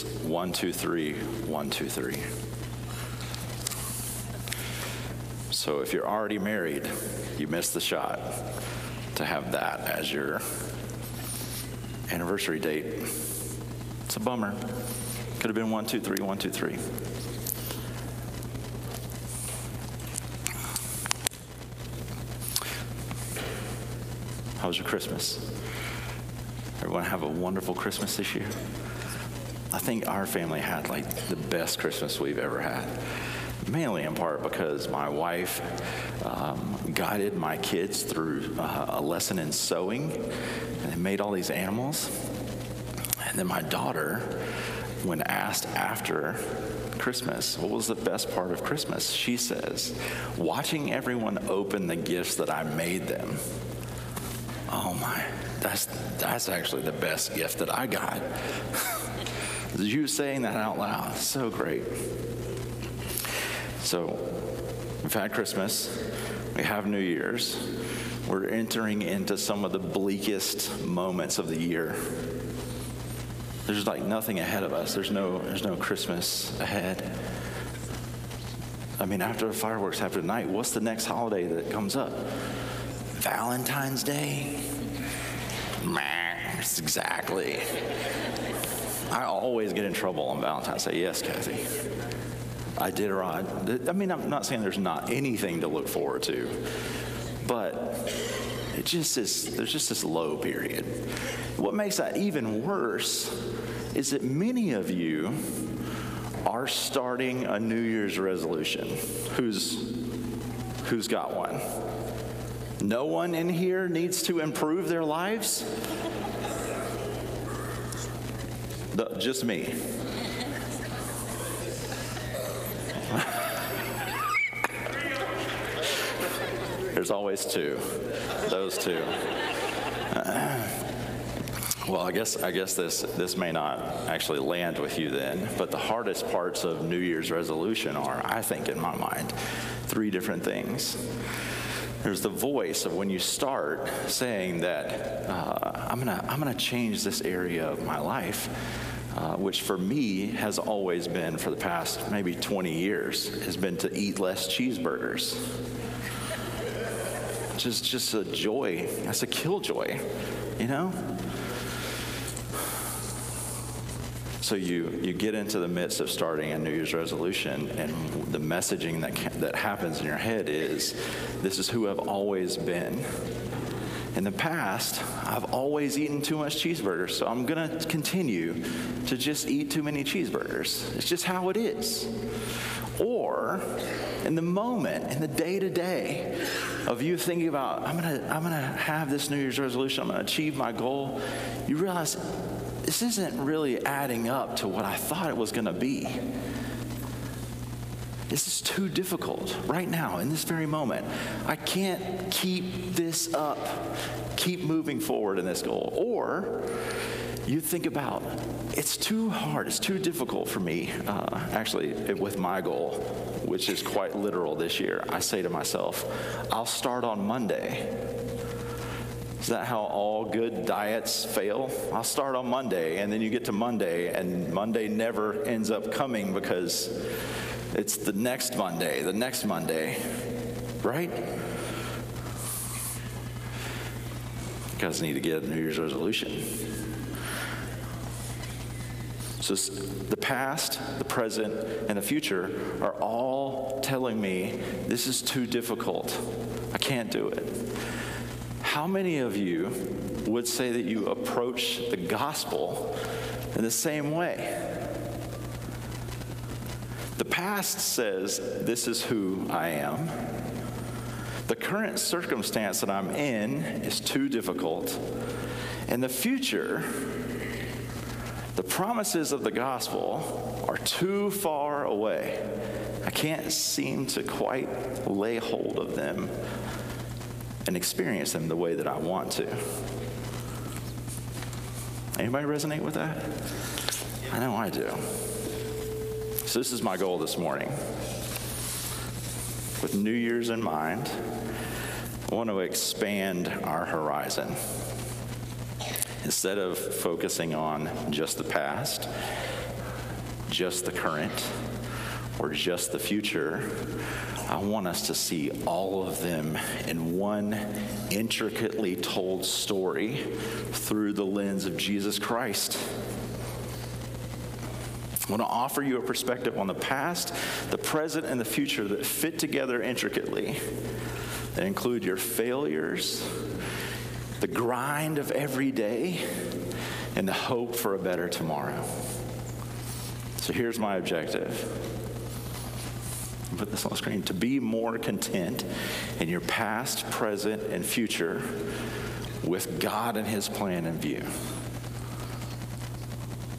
It's 123, 123. So if you're already married, you missed the shot to have that as your anniversary date. It's a bummer. Could have been 123, 123. How was your Christmas? Everyone have a wonderful Christmas this year? I think our family had like the best Christmas we've ever had. Mainly in part because my wife um, guided my kids through uh, a lesson in sewing and they made all these animals. And then my daughter, when asked after Christmas, what was the best part of Christmas? She says, watching everyone open the gifts that I made them. Oh my, that's, that's actually the best gift that I got. you saying that out loud, so great. So, we've had Christmas, we have New Year's, we're entering into some of the bleakest moments of the year. There's like nothing ahead of us. There's no, there's no Christmas ahead. I mean, after the fireworks, after tonight, what's the next holiday that comes up? Valentine's Day? That's exactly. I always get in trouble on Valentine's Day. Yes, Kathy. I did right. I mean, I'm not saying there's not anything to look forward to, but it just is, there's just this low period. What makes that even worse is that many of you are starting a New Year's resolution. Who's, who's got one? No one in here needs to improve their lives? The, just me. There's always two. Those two. well, I guess I guess this this may not actually land with you then, but the hardest parts of New Year's resolution are, I think, in my mind, three different things. There's the voice of when you start saying that uh, I'm gonna I'm gonna change this area of my life. Uh, which for me has always been for the past maybe 20 years has been to eat less cheeseburgers. Just just a joy. That's a killjoy you know? So you you get into the midst of starting a new year's resolution and the messaging that that happens in your head is this is who i've always been in the past, I've always eaten too much cheeseburgers, so I'm going to continue to just eat too many cheeseburgers. It's just how it is. Or in the moment, in the day to day of you thinking about, I'm going to I'm going to have this New Year's resolution, I'm going to achieve my goal, you realize this isn't really adding up to what I thought it was going to be. This is too difficult right now, in this very moment. I can't keep this up, keep moving forward in this goal. Or you think about it's too hard, it's too difficult for me, uh, actually, with my goal, which is quite literal this year. I say to myself, I'll start on Monday. Is that how all good diets fail? I'll start on Monday, and then you get to Monday, and Monday never ends up coming because it's the next Monday, the next Monday, right? You guys need to get a New Year's resolution. So the past, the present, and the future are all telling me this is too difficult. I can't do it. How many of you would say that you approach the gospel in the same way? The past says, This is who I am. The current circumstance that I'm in is too difficult. And the future, the promises of the gospel are too far away. I can't seem to quite lay hold of them and experience them the way that I want to. Anybody resonate with that? I know I do. So, this is my goal this morning. With New Year's in mind, I want to expand our horizon. Instead of focusing on just the past, just the current, or just the future, I want us to see all of them in one intricately told story through the lens of Jesus Christ. I want to offer you a perspective on the past, the present, and the future that fit together intricately, that include your failures, the grind of every day, and the hope for a better tomorrow. So here's my objective. Put this on the screen. To be more content in your past, present, and future with God and His plan in view.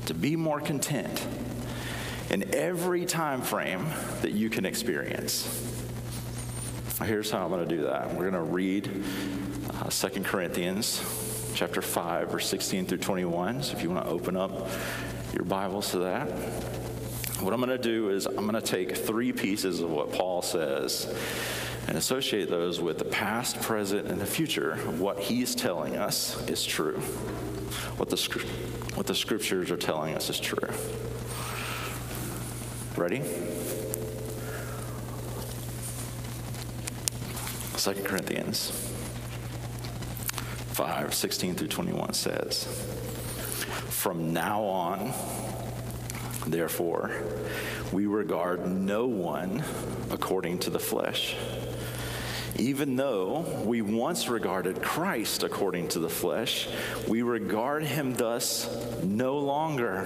To be more content in every time frame that you can experience. Here's how I'm going to do that. We're going to read uh, 2 Corinthians chapter 5, verse 16 through 21. So if you want to open up your Bibles to that. What I'm going to do is I'm going to take three pieces of what Paul says and associate those with the past, present, and the future. What he's telling us is true. What the, what the scriptures are telling us is true. Ready? 2 Corinthians 5 16 through 21 says, From now on, therefore, we regard no one according to the flesh. Even though we once regarded Christ according to the flesh, we regard him thus no longer.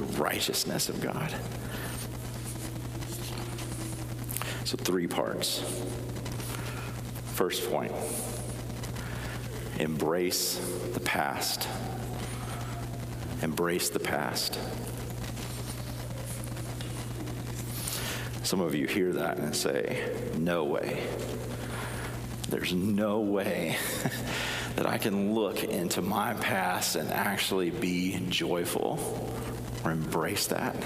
The righteousness of God. So, three parts. First point embrace the past. Embrace the past. Some of you hear that and say, No way. There's no way that I can look into my past and actually be joyful or embrace that.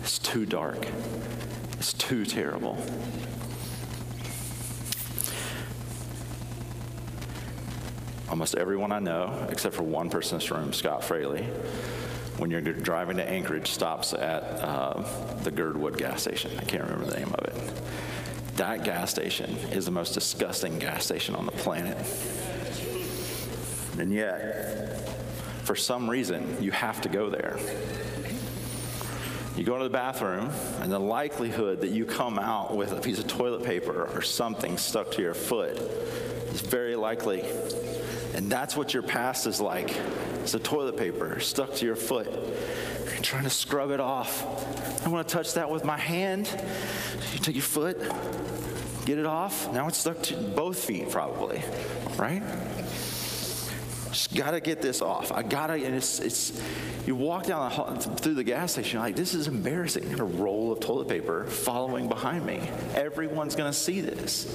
It's too dark. It's too terrible. Almost everyone I know, except for one person in this room, Scott Fraley, when you're driving to Anchorage, stops at uh, the Girdwood gas station. I can't remember the name of it. That gas station is the most disgusting gas station on the planet. And yet, for some reason, you have to go there. You go to the bathroom, and the likelihood that you come out with a piece of toilet paper or something stuck to your foot is very likely. And that's what your past is like. It's a toilet paper stuck to your foot. You're trying to scrub it off. I want to touch that with my hand. You take your foot, get it off. Now it's stuck to both feet, probably, right? Just gotta get this off. I gotta, and it's, it's you walk down the, hall, through the gas station, like, this is embarrassing. Got a roll of toilet paper following behind me. Everyone's gonna see this.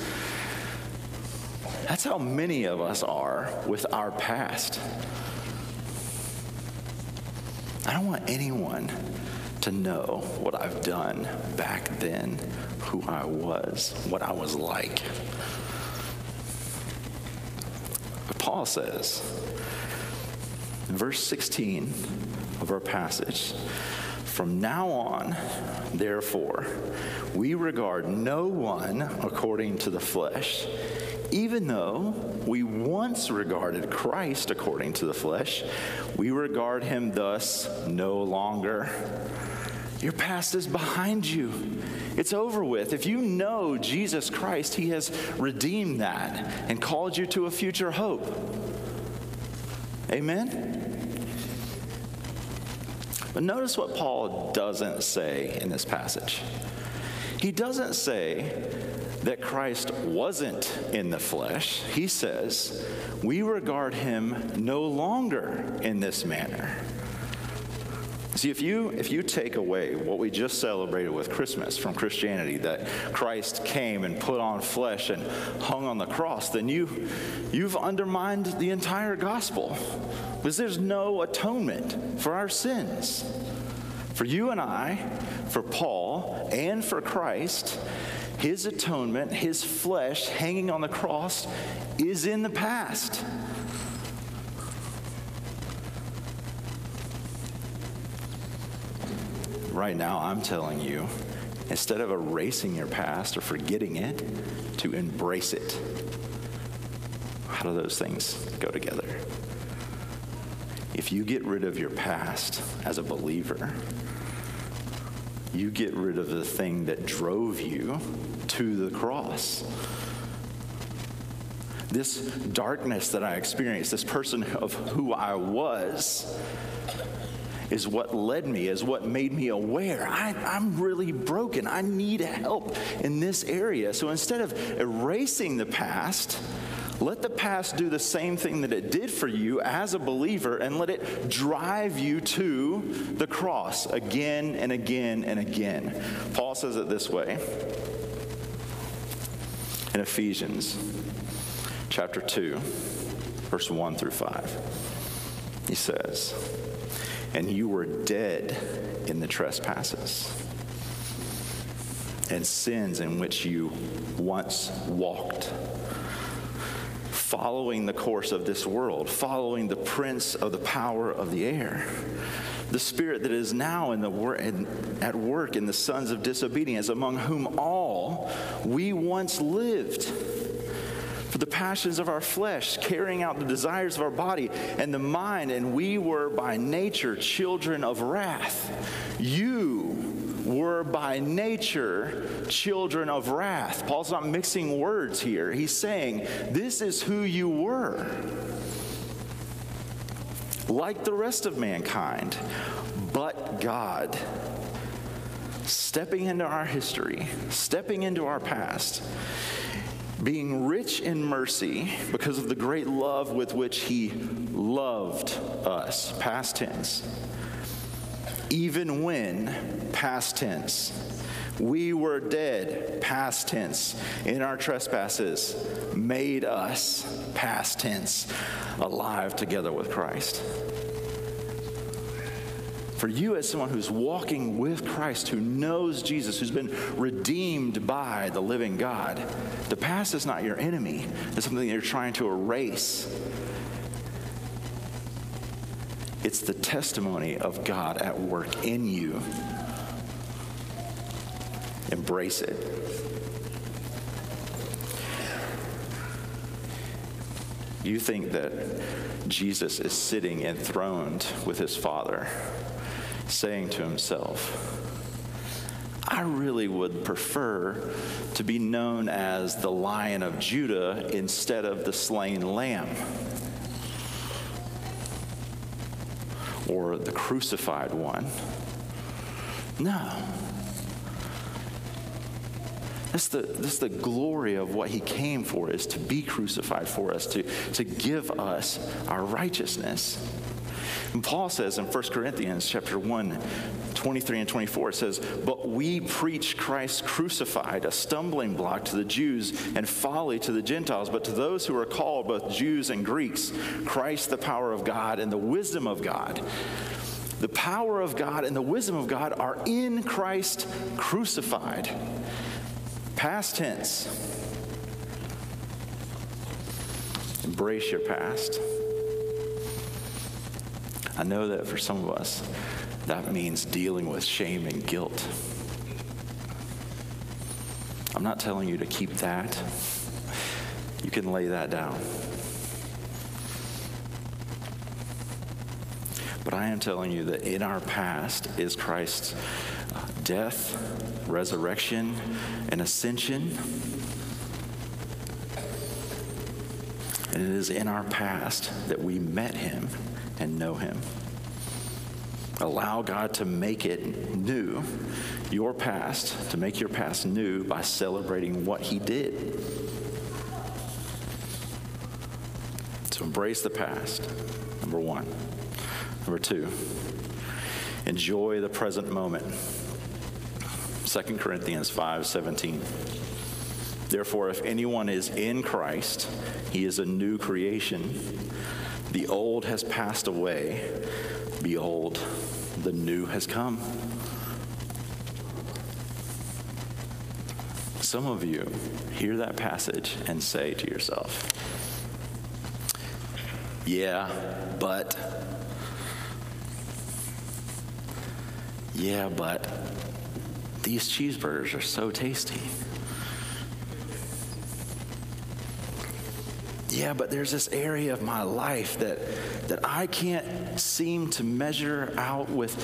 That's how many of us are with our past. I don't want anyone to know what I've done back then, who I was, what I was like. Paul says, in verse 16 of our passage, From now on, therefore, we regard no one according to the flesh, even though we once regarded Christ according to the flesh, we regard him thus no longer. Your past is behind you. It's over with. If you know Jesus Christ, He has redeemed that and called you to a future hope. Amen? But notice what Paul doesn't say in this passage. He doesn't say that Christ wasn't in the flesh. He says, we regard him no longer in this manner. See, if you, if you take away what we just celebrated with Christmas from Christianity, that Christ came and put on flesh and hung on the cross, then you, you've undermined the entire gospel because there's no atonement for our sins. For you and I, for Paul, and for Christ, his atonement, his flesh hanging on the cross, is in the past. Right now, I'm telling you, instead of erasing your past or forgetting it, to embrace it. How do those things go together? If you get rid of your past as a believer, you get rid of the thing that drove you to the cross. This darkness that I experienced, this person of who I was, is what led me, is what made me aware. I, am really broken. I need help in this area. So instead of erasing the past, let the past do the same thing that it did for you as a believer and let it drive you to the cross again and again and again. Paul says it this way in Ephesians chapter 2, verse 1 through 5. He says, and you were dead in the trespasses and sins in which you once walked, following the course of this world, following the prince of the power of the air, the spirit that is now in the wor- in, at work in the sons of disobedience, among whom all we once lived for the passions of our flesh, carrying out the desires of our body and the mind, and we were by nature children of wrath. You were by nature children of wrath. Paul's not mixing words here. He's saying, This is who you were. Like the rest of mankind, but God stepping into our history, stepping into our past, being rich in mercy because of the great love with which he loved us. Past tense. Even when, past tense, we were dead, past tense, in our trespasses, made us, past tense, alive together with Christ. For you, as someone who's walking with Christ, who knows Jesus, who's been redeemed by the living God, the past is not your enemy. It's something you're trying to erase. It's the testimony of God at work in you. Embrace it. You think that Jesus is sitting enthroned with his Father saying to himself, I really would prefer to be known as the Lion of Judah instead of the slain lamb or the crucified one. No. That's the, that's the glory of what he came for, is to be crucified for us, to, to give us our righteousness. And Paul says in 1 Corinthians chapter 1, 23 and 24, it says, But we preach Christ crucified, a stumbling block to the Jews and folly to the Gentiles, but to those who are called, both Jews and Greeks, Christ the power of God and the wisdom of God. The power of God and the wisdom of God are in Christ crucified. Past tense. Embrace your past. I know that for some of us, that means dealing with shame and guilt. I'm not telling you to keep that. You can lay that down. But I am telling you that in our past is Christ's uh, death, resurrection, and ascension. And it is in our past that we met him and know him. Allow God to make it new, your past, to make your past new by celebrating what he did. So embrace the past, number one. Number two, enjoy the present moment. 2 Corinthians 5 17. Therefore, if anyone is in Christ, he is a new creation. The old has passed away. Behold, the new has come. Some of you hear that passage and say to yourself, Yeah, but Yeah, but these cheeseburgers are so tasty. Yeah, but there's this area of my life that, that I can't seem to measure out with.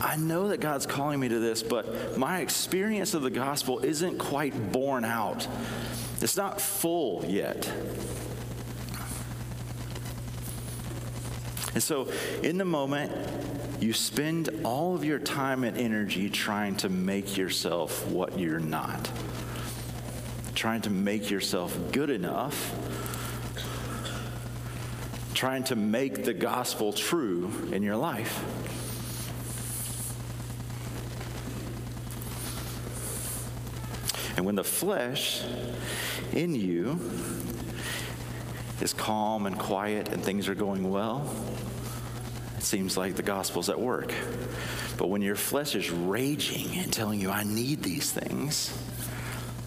I know that God's calling me to this, but my experience of the gospel isn't quite borne out. It's not full yet. And so, in the moment, you spend all of your time and energy trying to make yourself what you're not, trying to make yourself good enough, trying to make the gospel true in your life. And when the flesh in you is calm and quiet and things are going well, it seems like the gospel's at work. But when your flesh is raging and telling you, I need these things,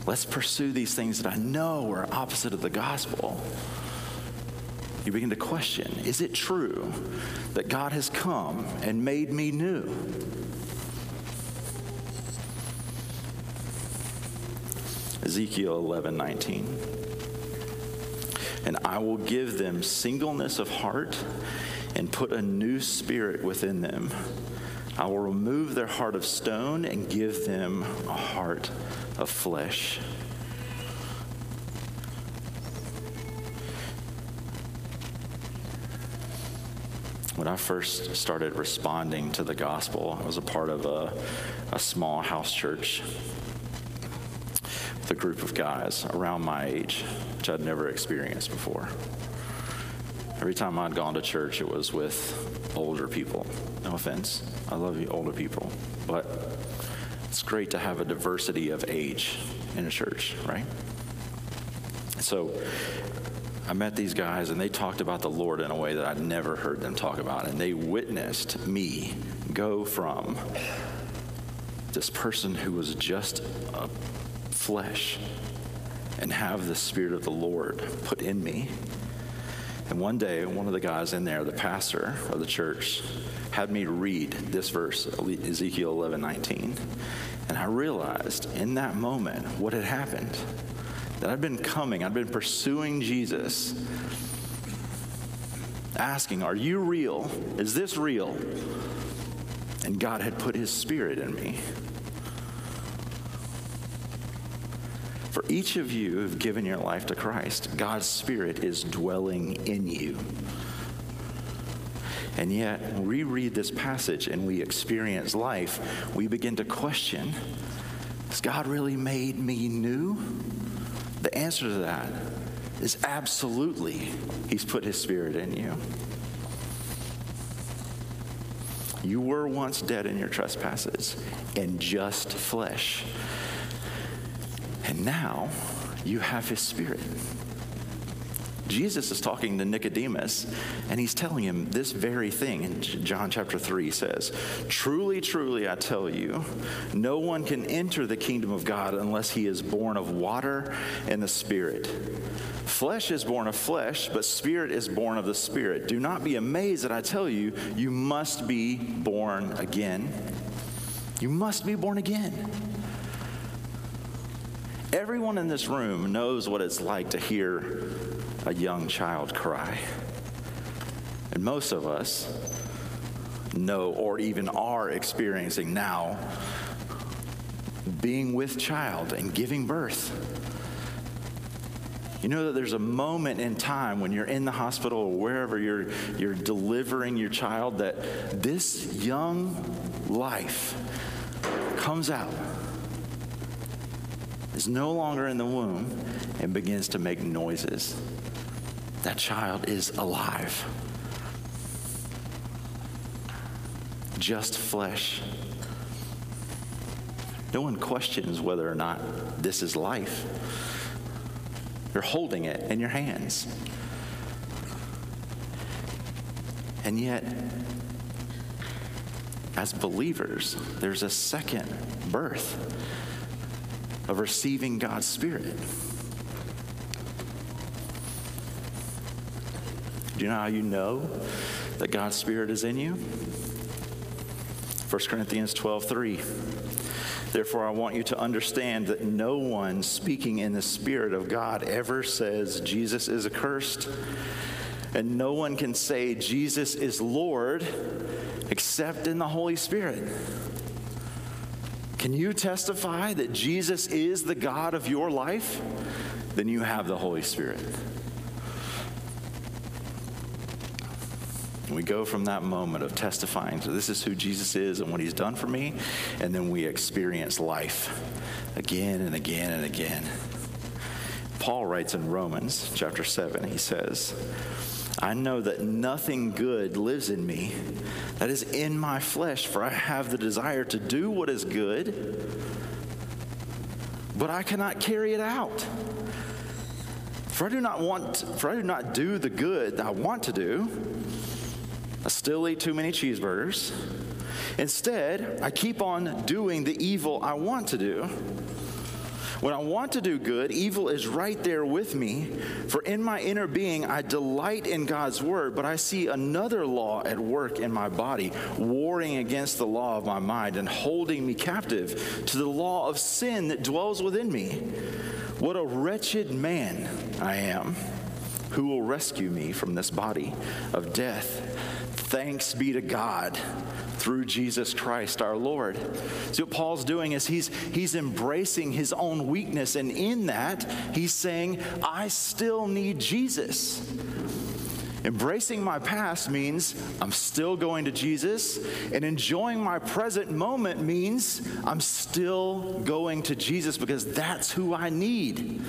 let's pursue these things that I know are opposite of the gospel. You begin to question is it true that God has come and made me new? Ezekiel 11 19. And I will give them singleness of heart and put a new spirit within them. I will remove their heart of stone and give them a heart of flesh. When I first started responding to the gospel, I was a part of a, a small house church with a group of guys around my age, which I'd never experienced before. Every time I'd gone to church, it was with older people. No offense, I love you, older people, but it's great to have a diversity of age in a church, right? So I met these guys and they talked about the Lord in a way that I'd never heard them talk about. And they witnessed me go from this person who was just a flesh and have the Spirit of the Lord put in me. And one day, one of the guys in there, the pastor of the church, had me read this verse, Ezekiel 11 19. And I realized in that moment what had happened that I'd been coming, I'd been pursuing Jesus, asking, Are you real? Is this real? And God had put his spirit in me. For each of you who've given your life to Christ, God's Spirit is dwelling in you. And yet, when we read this passage and we experience life, we begin to question Has God really made me new? The answer to that is absolutely, He's put His Spirit in you. You were once dead in your trespasses and just flesh. And now you have his spirit. Jesus is talking to Nicodemus, and he's telling him this very thing. In John chapter 3 says, Truly, truly, I tell you, no one can enter the kingdom of God unless he is born of water and the Spirit. Flesh is born of flesh, but spirit is born of the Spirit. Do not be amazed that I tell you, you must be born again. You must be born again. Everyone in this room knows what it's like to hear a young child cry. And most of us know or even are experiencing now being with child and giving birth. You know that there's a moment in time when you're in the hospital or wherever you're, you're delivering your child that this young life comes out, is no longer in the womb, and begins to make noises that child is alive. Just flesh. No one questions whether or not this is life. You're holding it in your hands. And yet, as believers, there's a second birth of receiving God's Spirit. Do you know how you know that God's Spirit is in you? 1 Corinthians 12 3. Therefore, I want you to understand that no one speaking in the Spirit of God ever says Jesus is accursed, and no one can say Jesus is Lord except in the Holy Spirit. Can you testify that Jesus is the God of your life? Then you have the Holy Spirit. We go from that moment of testifying to this is who Jesus is and what he's done for me, and then we experience life again and again and again. Paul writes in Romans chapter 7, he says, I know that nothing good lives in me, that is in my flesh, for I have the desire to do what is good, but I cannot carry it out. For I do not want, for I do not do the good that I want to do I still eat too many cheeseburgers. Instead, I keep on doing the evil I want to do. When I want to do good, evil is right there with me. For in my inner being, I delight in God's word, but I see another law at work in my body, warring against the law of my mind and holding me captive to the law of sin that dwells within me. What a wretched man I am. Who will rescue me from this body of death? Thanks be to God through Jesus Christ our Lord. So what Paul's doing is he's he's embracing his own weakness and in that he's saying I still need Jesus. Embracing my past means I'm still going to Jesus, and enjoying my present moment means I'm still going to Jesus because that's who I need.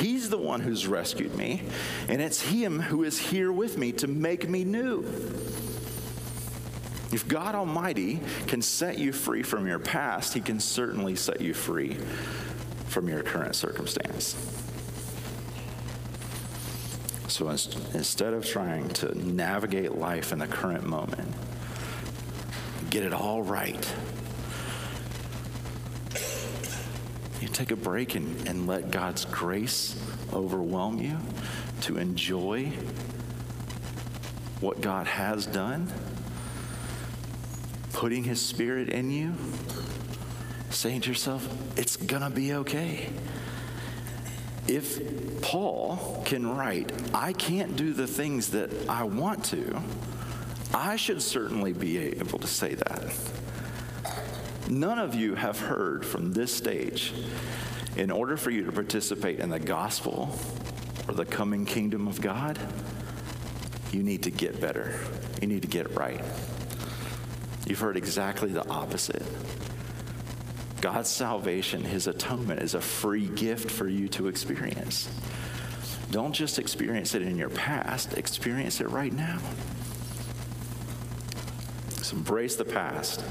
He's the one who's rescued me, and it's Him who is here with me to make me new. If God Almighty can set you free from your past, He can certainly set you free from your current circumstance. So instead of trying to navigate life in the current moment, get it all right, you take a break and, and let God's grace overwhelm you to enjoy what God has done, putting His Spirit in you, saying to yourself, it's going to be okay. If Paul can write, I can't do the things that I want to, I should certainly be able to say that. None of you have heard from this stage. In order for you to participate in the gospel or the coming kingdom of God, you need to get better. You need to get right. You've heard exactly the opposite. God's salvation, His atonement, is a free gift for you to experience. Don't just experience it in your past, experience it right now. So embrace the past.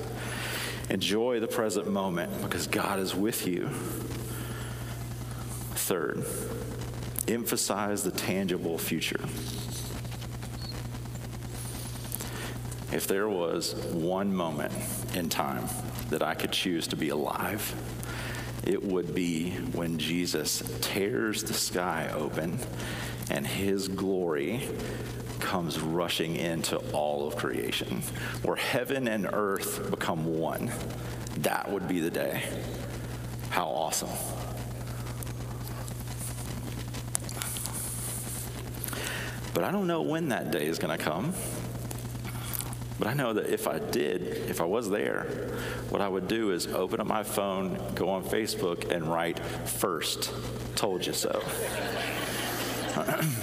Enjoy the present moment because God is with you. Third, emphasize the tangible future. If there was one moment in time that I could choose to be alive, it would be when Jesus tears the sky open and his glory comes rushing into all of creation, where heaven and earth become one. That would be the day. How awesome. But I don't know when that day is going to come. But I know that if I did, if I was there, what I would do is open up my phone, go on Facebook, and write first, told you so.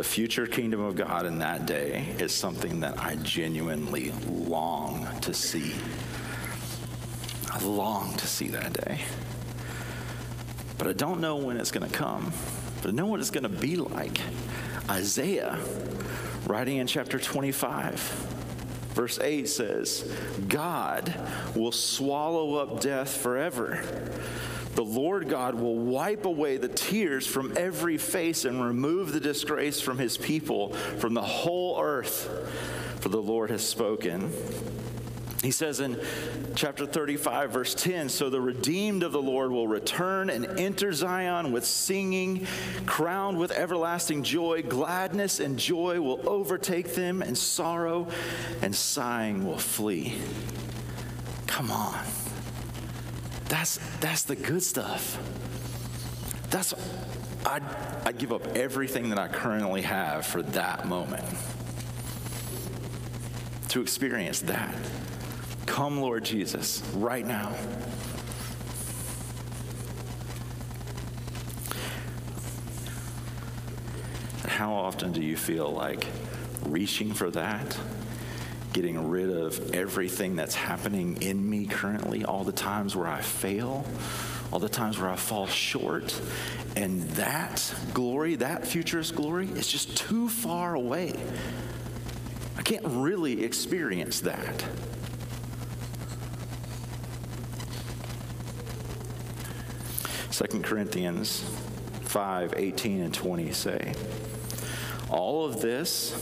the future kingdom of God in that day is something that I genuinely long to see. I long to see that day. But I don't know when it's going to come, but I know what it's going to be like. Isaiah, writing in chapter 25, verse 8 says, God will swallow up death forever. The Lord God will wipe away the tears from every face and remove the disgrace from his people, from the whole earth. For the Lord has spoken. He says in chapter 35, verse 10 So the redeemed of the Lord will return and enter Zion with singing, crowned with everlasting joy. Gladness and joy will overtake them, and sorrow and sighing will flee. Come on. That's, that's the good stuff. That's, I'd, I'd give up everything that I currently have for that moment to experience that. Come, Lord Jesus, right now. How often do you feel like reaching for that? Getting rid of everything that's happening in me currently, all the times where I fail, all the times where I fall short. And that glory, that futurist glory, is just too far away. I can't really experience that. Second Corinthians 5 18 and 20 say, All of this,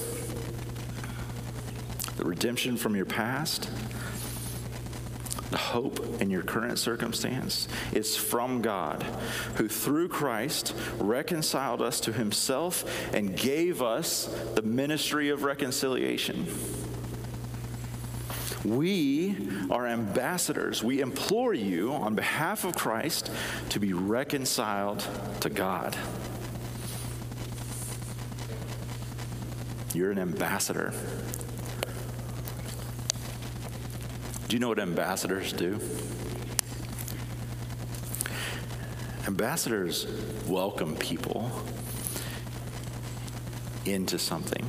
the redemption from your past, the hope in your current circumstance is from God, who through Christ reconciled us to himself and gave us the ministry of reconciliation. We are ambassadors. We implore you on behalf of Christ to be reconciled to God. You're an ambassador. Do you know what ambassadors do? Ambassadors welcome people into something.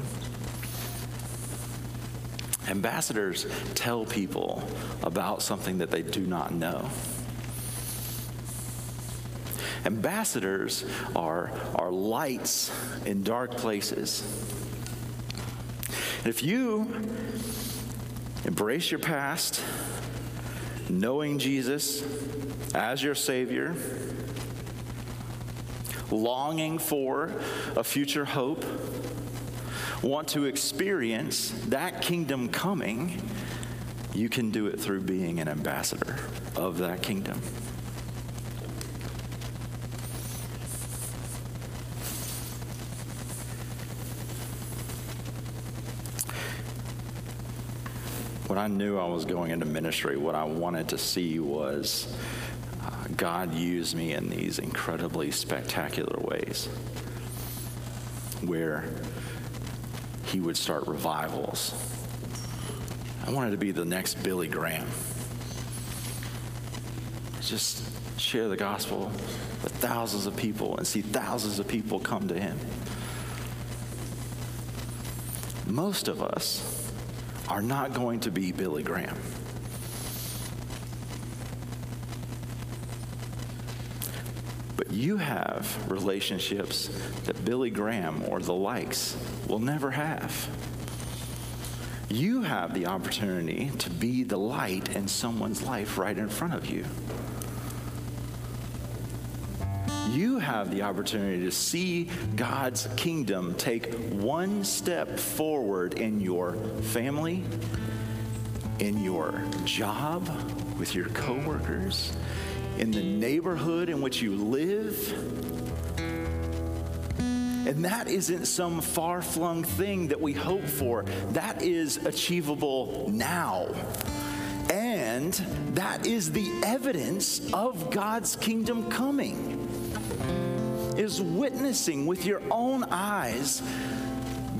Ambassadors tell people about something that they do not know. Ambassadors are, are lights in dark places. And if you embrace your past, knowing Jesus as your Savior, longing for a future hope, want to experience that kingdom coming, you can do it through being an ambassador of that kingdom. I knew I was going into ministry, what I wanted to see was uh, God use me in these incredibly spectacular ways where he would start revivals. I wanted to be the next Billy Graham. Just share the gospel with thousands of people and see thousands of people come to him. Most of us are not going to be Billy Graham. But you have relationships that Billy Graham or the likes will never have. You have the opportunity to be the light in someone's life right in front of you. You have the opportunity to see God's kingdom take one step forward in your family, in your job, with your coworkers, in the neighborhood in which you live. And that isn't some far flung thing that we hope for. That is achievable now. And that is the evidence of God's kingdom coming. Is witnessing with your own eyes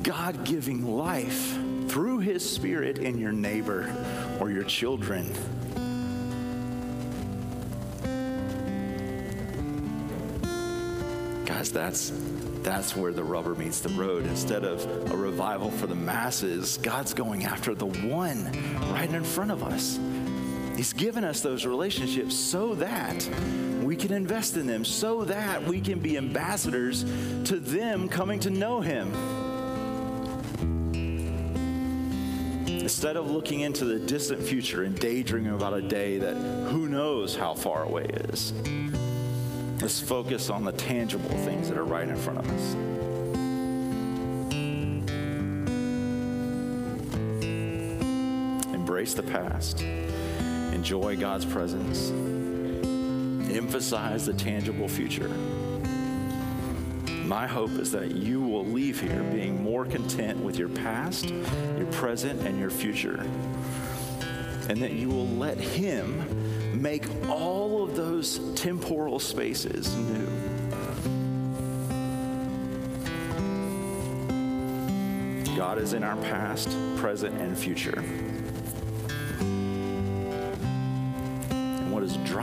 God giving life through His Spirit in your neighbor or your children Guys, that's that's where the rubber meets the road. Instead of a revival for the masses, God's going after the one right in front of us. He's given us those relationships so that we can invest in them, so that we can be ambassadors to them coming to know Him. Instead of looking into the distant future and daydreaming about a day that who knows how far away is. Let's focus on the tangible things that are right in front of us. Embrace the past, enjoy God's presence, emphasize the tangible future. My hope is that you will leave here being more content with your past, your present, and your future. And that you will let Him make all of those temporal spaces new. God is in our past, present, and future.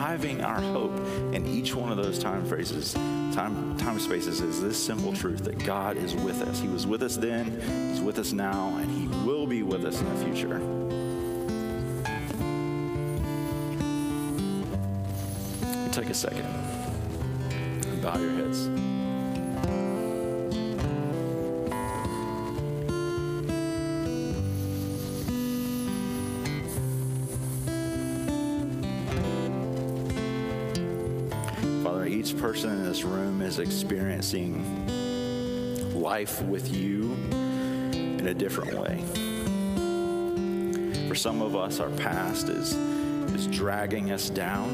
Driving our hope in each one of those time phrases, time, time spaces, is this simple truth that God is with us. He was with us then, He's with us now, and He will be with us in the future. take a second and bow your heads. Person in this room is experiencing life with you in a different way. For some of us, our past is, is dragging us down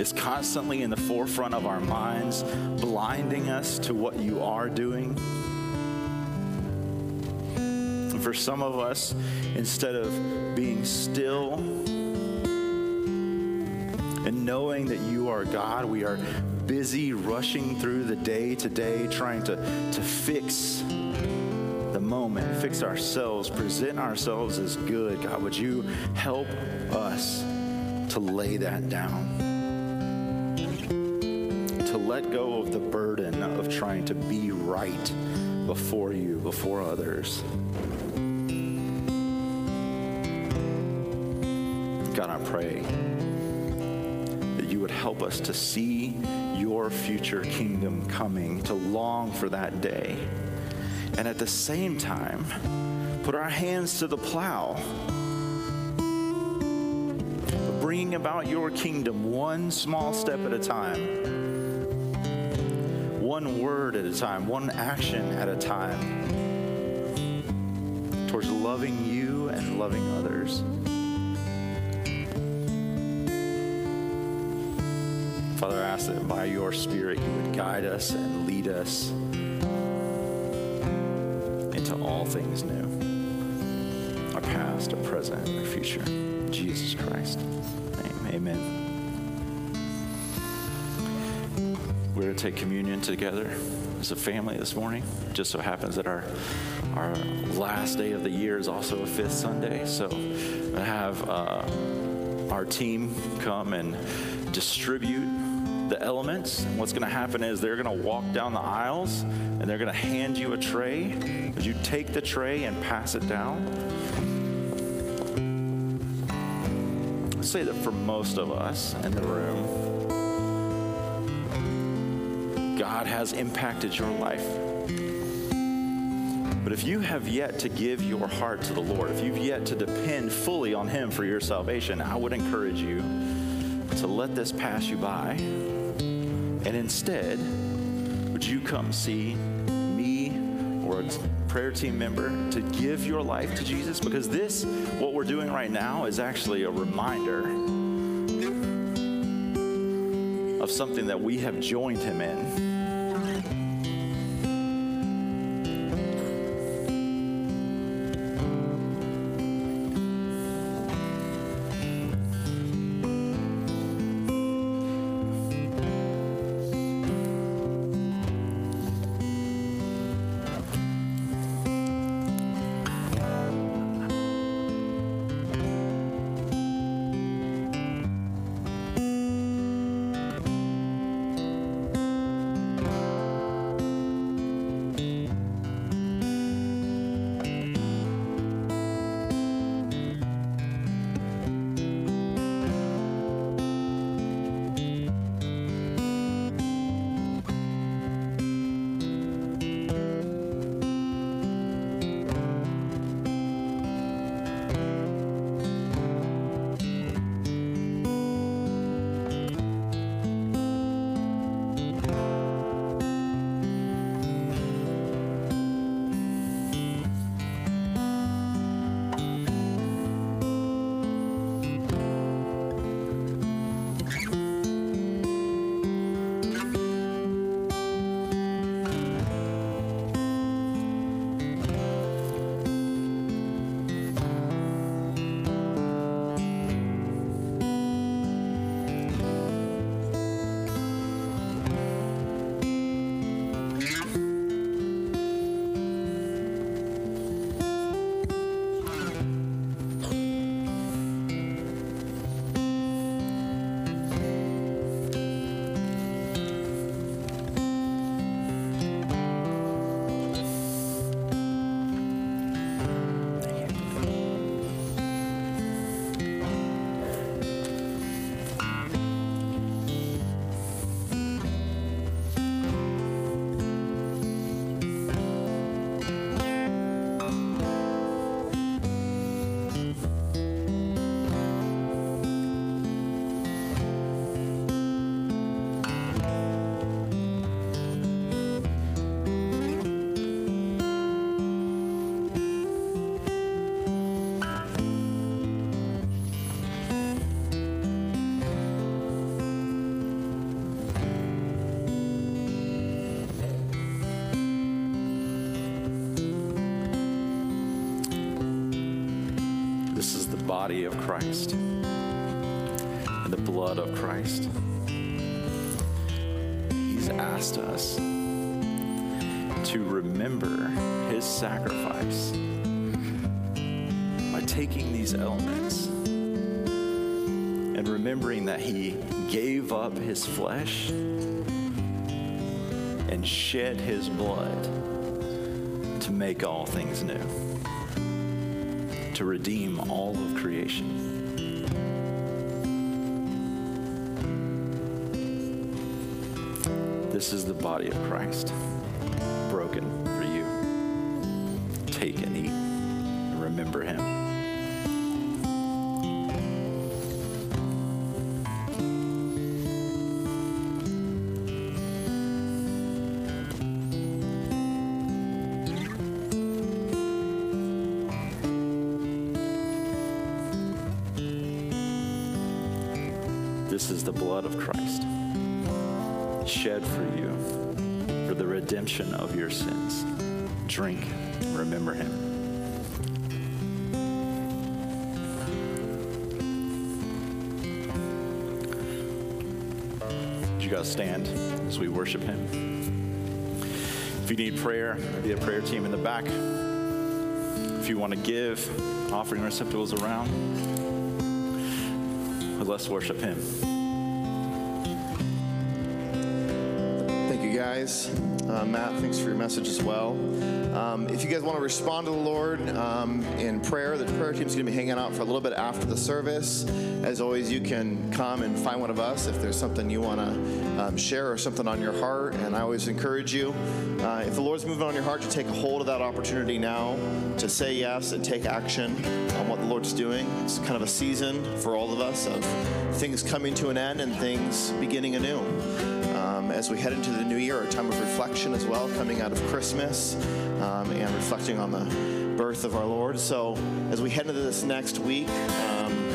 is constantly in the forefront of our minds, blinding us to what you are doing. And for some of us, instead of being still and knowing that you are God, we are busy rushing through the day to day, trying to, to fix the moment, fix ourselves, present ourselves as good. God, would you help us to lay that down? To let go of the burden of trying to be right before you, before others. God, I pray help us to see your future kingdom coming, to long for that day. And at the same time, put our hands to the plow, bringing about your kingdom one small step at a time one word at a time, one action at a time towards loving you and loving others. Father, I ask that by your Spirit you would guide us and lead us into all things new our past, our present, our future. Jesus Christ. Amen. We're going to take communion together as a family this morning. It just so happens that our our last day of the year is also a fifth Sunday, so I have uh, our team come and distribute the elements. And what's going to happen is they're going to walk down the aisles and they're going to hand you a tray. As you take the tray and pass it down. Let's say that for most of us in the room, God has impacted your life. But if you have yet to give your heart to the Lord, if you've yet to depend fully on Him for your salvation, I would encourage you to let this pass you by. And instead, would you come see me or a prayer team member to give your life to Jesus? Because this, what we're doing right now, is actually a reminder of something that we have joined Him in. Body of Christ and the blood of Christ. He's asked us to remember his sacrifice by taking these elements and remembering that he gave up his flesh and shed his blood to make all things new to redeem all of creation. This is the body of Christ, redemption of your sins. Drink, remember him. You guys stand as we worship him? If you need prayer, be a prayer team in the back. If you want to give, offering receptacles around. Let's worship him. Guys. Uh, Matt, thanks for your message as well. Um, if you guys want to respond to the Lord um, in prayer, the prayer team's going to be hanging out for a little bit after the service. As always, you can come and find one of us if there's something you want to um, share or something on your heart. And I always encourage you, uh, if the Lord's moving on your heart, to take a hold of that opportunity now to say yes and take action on what the Lord's doing. It's kind of a season for all of us of things coming to an end and things beginning anew. As we head into the new year, a time of reflection as well, coming out of Christmas um, and reflecting on the birth of our Lord. So, as we head into this next week, um,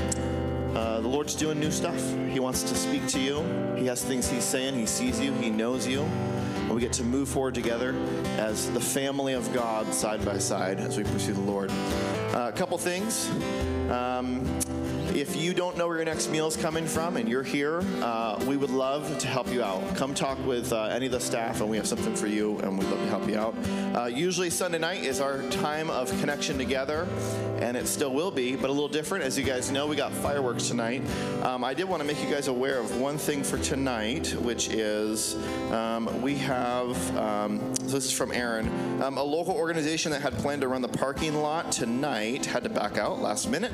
uh, the Lord's doing new stuff. He wants to speak to you. He has things He's saying. He sees you. He knows you. And we get to move forward together as the family of God, side by side, as we pursue the Lord. Uh, a couple things. Um, if you don't know where your next meal is coming from and you're here, uh, we would love to help you out. Come talk with uh, any of the staff, and we have something for you, and we'd love to help you out. Uh, usually, Sunday night is our time of connection together, and it still will be, but a little different. As you guys know, we got fireworks tonight. Um, I did want to make you guys aware of one thing for tonight, which is um, we have, um, so this is from Aaron, um, a local organization that had planned to run the parking lot tonight had to back out last minute.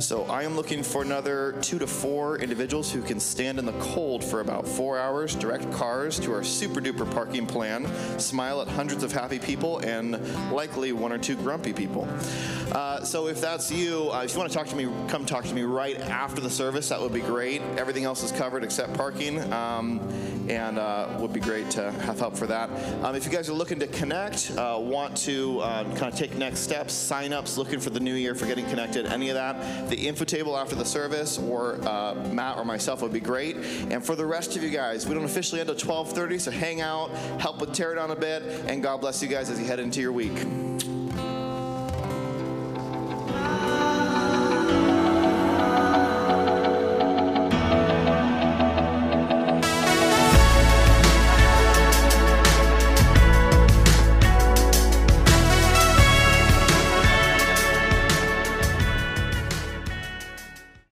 So I am looking for another two to four individuals who can stand in the cold for about four hours, direct cars to our super duper parking plan, smile at hundreds of happy people, and likely one or two grumpy people. Uh, so if that's you, uh, if you want to talk to me, come talk to me right after the service. That would be great. Everything else is covered except parking, um, and uh, would be great to have help for that. Um, if you guys are looking to connect, uh, want to uh, kind of take next steps, sign ups, looking for the new year for getting connected, any of that, the info table after the service or uh, Matt or myself would be great. And for the rest of you guys, we don't officially end at 12:30, so hang out, help with tear down a bit, and God bless you guys as you head into your week.